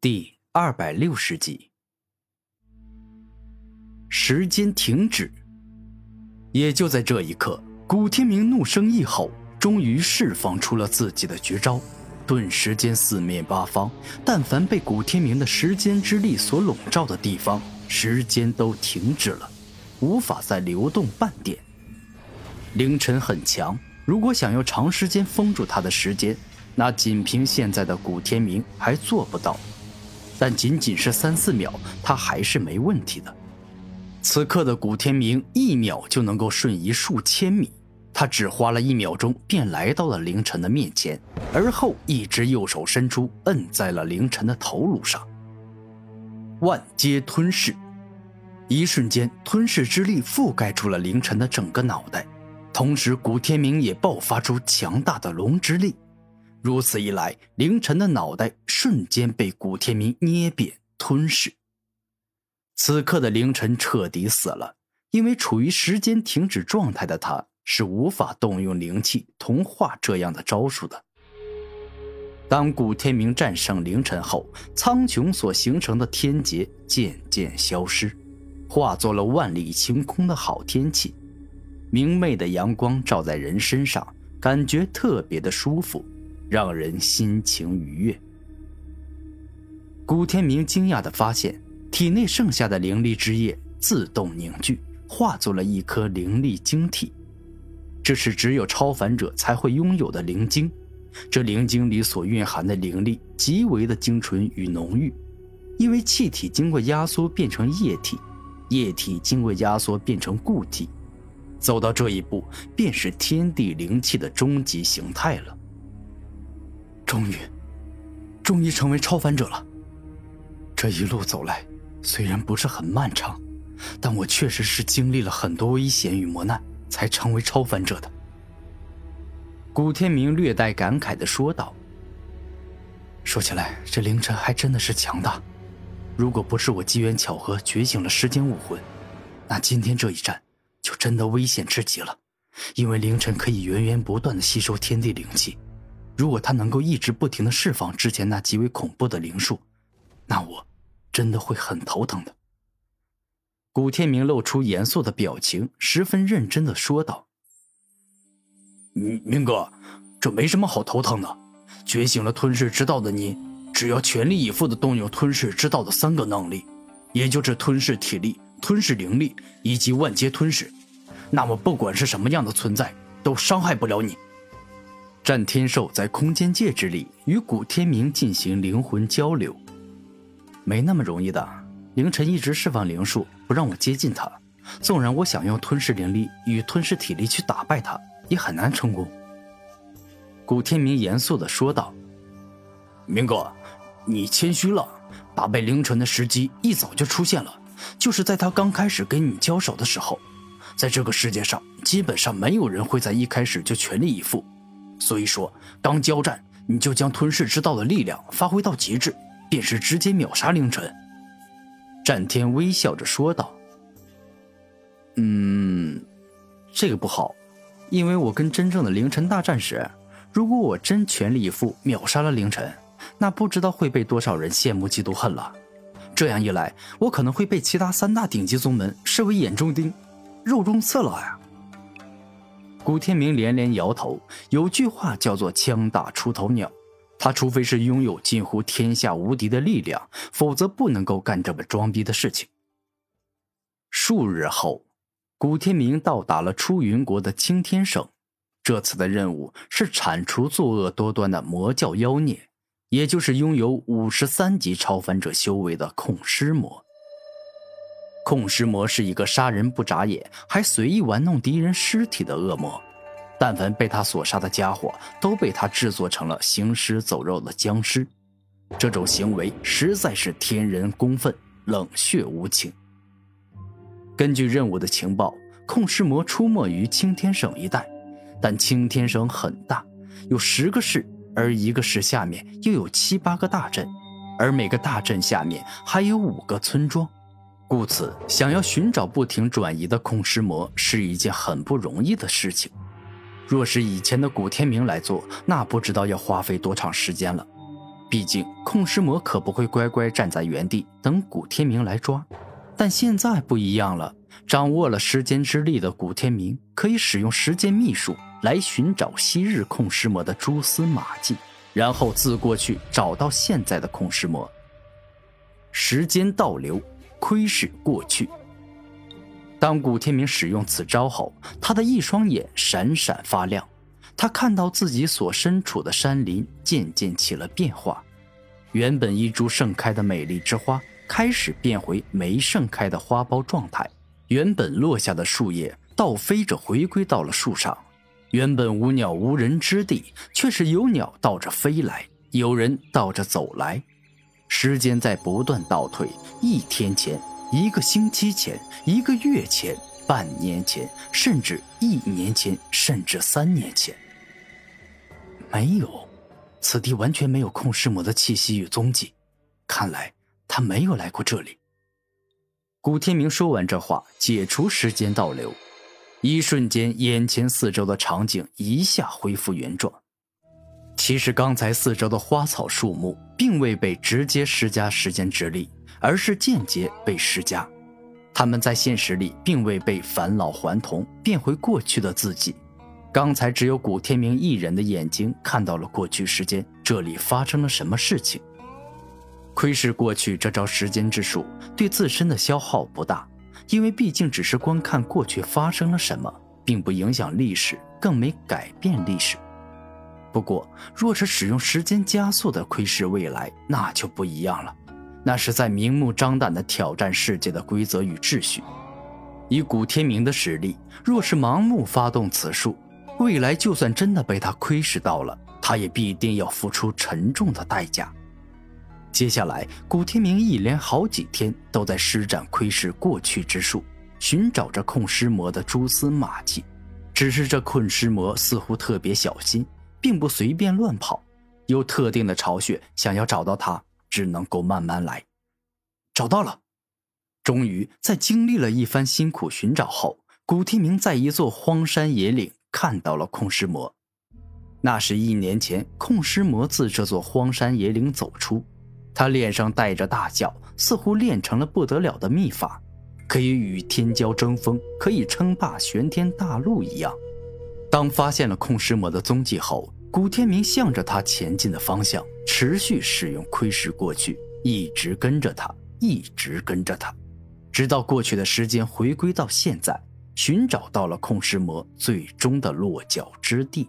第二百六十集，时间停止。也就在这一刻，古天明怒声一吼，终于释放出了自己的绝招。顿时间，四面八方，但凡被古天明的时间之力所笼罩的地方，时间都停止了，无法再流动半点。凌晨很强，如果想要长时间封住他的时间，那仅凭现在的古天明还做不到。但仅仅是三四秒，他还是没问题的。此刻的古天明一秒就能够瞬移数千米，他只花了一秒钟便来到了凌晨的面前，而后一只右手伸出，摁在了凌晨的头颅上。万阶吞噬，一瞬间，吞噬之力覆盖住了凌晨的整个脑袋，同时古天明也爆发出强大的龙之力。如此一来，凌晨的脑袋瞬间被古天明捏扁吞噬。此刻的凌晨彻底死了，因为处于时间停止状态的他是无法动用灵气同化这样的招数的。当古天明战胜凌晨后，苍穹所形成的天劫渐渐消失，化作了万里晴空的好天气。明媚的阳光照在人身上，感觉特别的舒服。让人心情愉悦。古天明惊讶的发现，体内剩下的灵力之液自动凝聚，化作了一颗灵力晶体。这是只有超凡者才会拥有的灵晶。这灵晶里所蕴含的灵力极为的精纯与浓郁，因为气体经过压缩变成液体，液体经过压缩变成固体，走到这一步，便是天地灵气的终极形态了。终于，终于成为超凡者了。这一路走来，虽然不是很漫长，但我确实是经历了很多危险与磨难，才成为超凡者的。古天明略带感慨的说道：“说起来，这凌晨还真的是强大。如果不是我机缘巧合觉醒了时间武魂，那今天这一战就真的危险至极了。因为凌晨可以源源不断的吸收天地灵气。”如果他能够一直不停的释放之前那极为恐怖的灵术，那我真的会很头疼的。古天明露出严肃的表情，十分认真的说道：“明明哥，这没什么好头疼的。觉醒了吞噬之道的你，只要全力以赴的动用吞噬之道的三个能力，也就是吞噬体力、吞噬灵力以及万阶吞噬，那么不管是什么样的存在，都伤害不了你。”战天兽在空间戒指里与古天明进行灵魂交流，没那么容易的。凌晨一直释放灵术，不让我接近他。纵然我想用吞噬灵力与吞噬体力去打败他，也很难成功。古天明严肃地说道：“明哥，你谦虚了。打败凌晨的时机一早就出现了，就是在他刚开始跟你交手的时候。在这个世界上，基本上没有人会在一开始就全力以赴。”所以说，刚交战你就将吞噬之道的力量发挥到极致，便是直接秒杀凌晨。战天微笑着说道：“嗯，这个不好，因为我跟真正的凌晨大战时，如果我真全力以赴秒杀了凌晨，那不知道会被多少人羡慕嫉妒恨了。这样一来，我可能会被其他三大顶级宗门视为眼中钉、肉中刺了呀。”古天明连连摇头。有句话叫做“枪打出头鸟”，他除非是拥有近乎天下无敌的力量，否则不能够干这么装逼的事情。数日后，古天明到达了出云国的青天省。这次的任务是铲除作恶多端的魔教妖孽，也就是拥有五十三级超凡者修为的控尸魔。控尸魔是一个杀人不眨眼，还随意玩弄敌人尸体的恶魔。但凡被他所杀的家伙，都被他制作成了行尸走肉的僵尸。这种行为实在是天人公愤，冷血无情。根据任务的情报，控尸魔出没于青天省一带，但青天省很大，有十个市，而一个市下面又有七八个大镇，而每个大镇下面还有五个村庄。故此，想要寻找不停转移的控尸魔是一件很不容易的事情。若是以前的古天明来做，那不知道要花费多长时间了。毕竟控尸魔可不会乖乖站在原地等古天明来抓。但现在不一样了，掌握了时间之力的古天明可以使用时间秘术来寻找昔日控尸魔的蛛丝马迹，然后自过去找到现在的控尸魔。时间倒流，窥视过去。当古天明使用此招后，他的一双眼闪闪发亮。他看到自己所身处的山林渐渐起了变化，原本一株盛开的美丽之花开始变回没盛开的花苞状态。原本落下的树叶倒飞着回归到了树上。原本无鸟无人之地，却是有鸟倒着飞来，有人倒着走来。时间在不断倒退，一天前。一个星期前，一个月前，半年前，甚至一年前，甚至三年前，没有，此地完全没有控尸魔的气息与踪迹，看来他没有来过这里。古天明说完这话，解除时间倒流，一瞬间，眼前四周的场景一下恢复原状。其实刚才四周的花草树木并未被直接施加时间之力。而是间接被施加，他们在现实里并未被返老还童，变回过去的自己。刚才只有古天明一人的眼睛看到了过去时间，这里发生了什么事情？窥视过去这招时间之术对自身的消耗不大，因为毕竟只是观看过去发生了什么，并不影响历史，更没改变历史。不过，若是使用时间加速的窥视未来，那就不一样了。那是在明目张胆地挑战世界的规则与秩序。以古天明的实力，若是盲目发动此术，未来就算真的被他窥视到了，他也必定要付出沉重的代价。接下来，古天明一连好几天都在施展窥视过去之术，寻找着控尸魔的蛛丝马迹。只是这困尸魔似乎特别小心，并不随便乱跑，有特定的巢穴，想要找到他。只能够慢慢来。找到了，终于在经历了一番辛苦寻找后，古天明在一座荒山野岭看到了控尸魔。那是一年前，控尸魔自这座荒山野岭走出，他脸上带着大笑，似乎练成了不得了的秘法，可以与天骄争锋，可以称霸玄天大陆一样。当发现了控尸魔的踪迹后，古天明向着他前进的方向。持续使用窥视过去，一直跟着他，一直跟着他，直到过去的时间回归到现在，寻找到了控尸魔最终的落脚之地。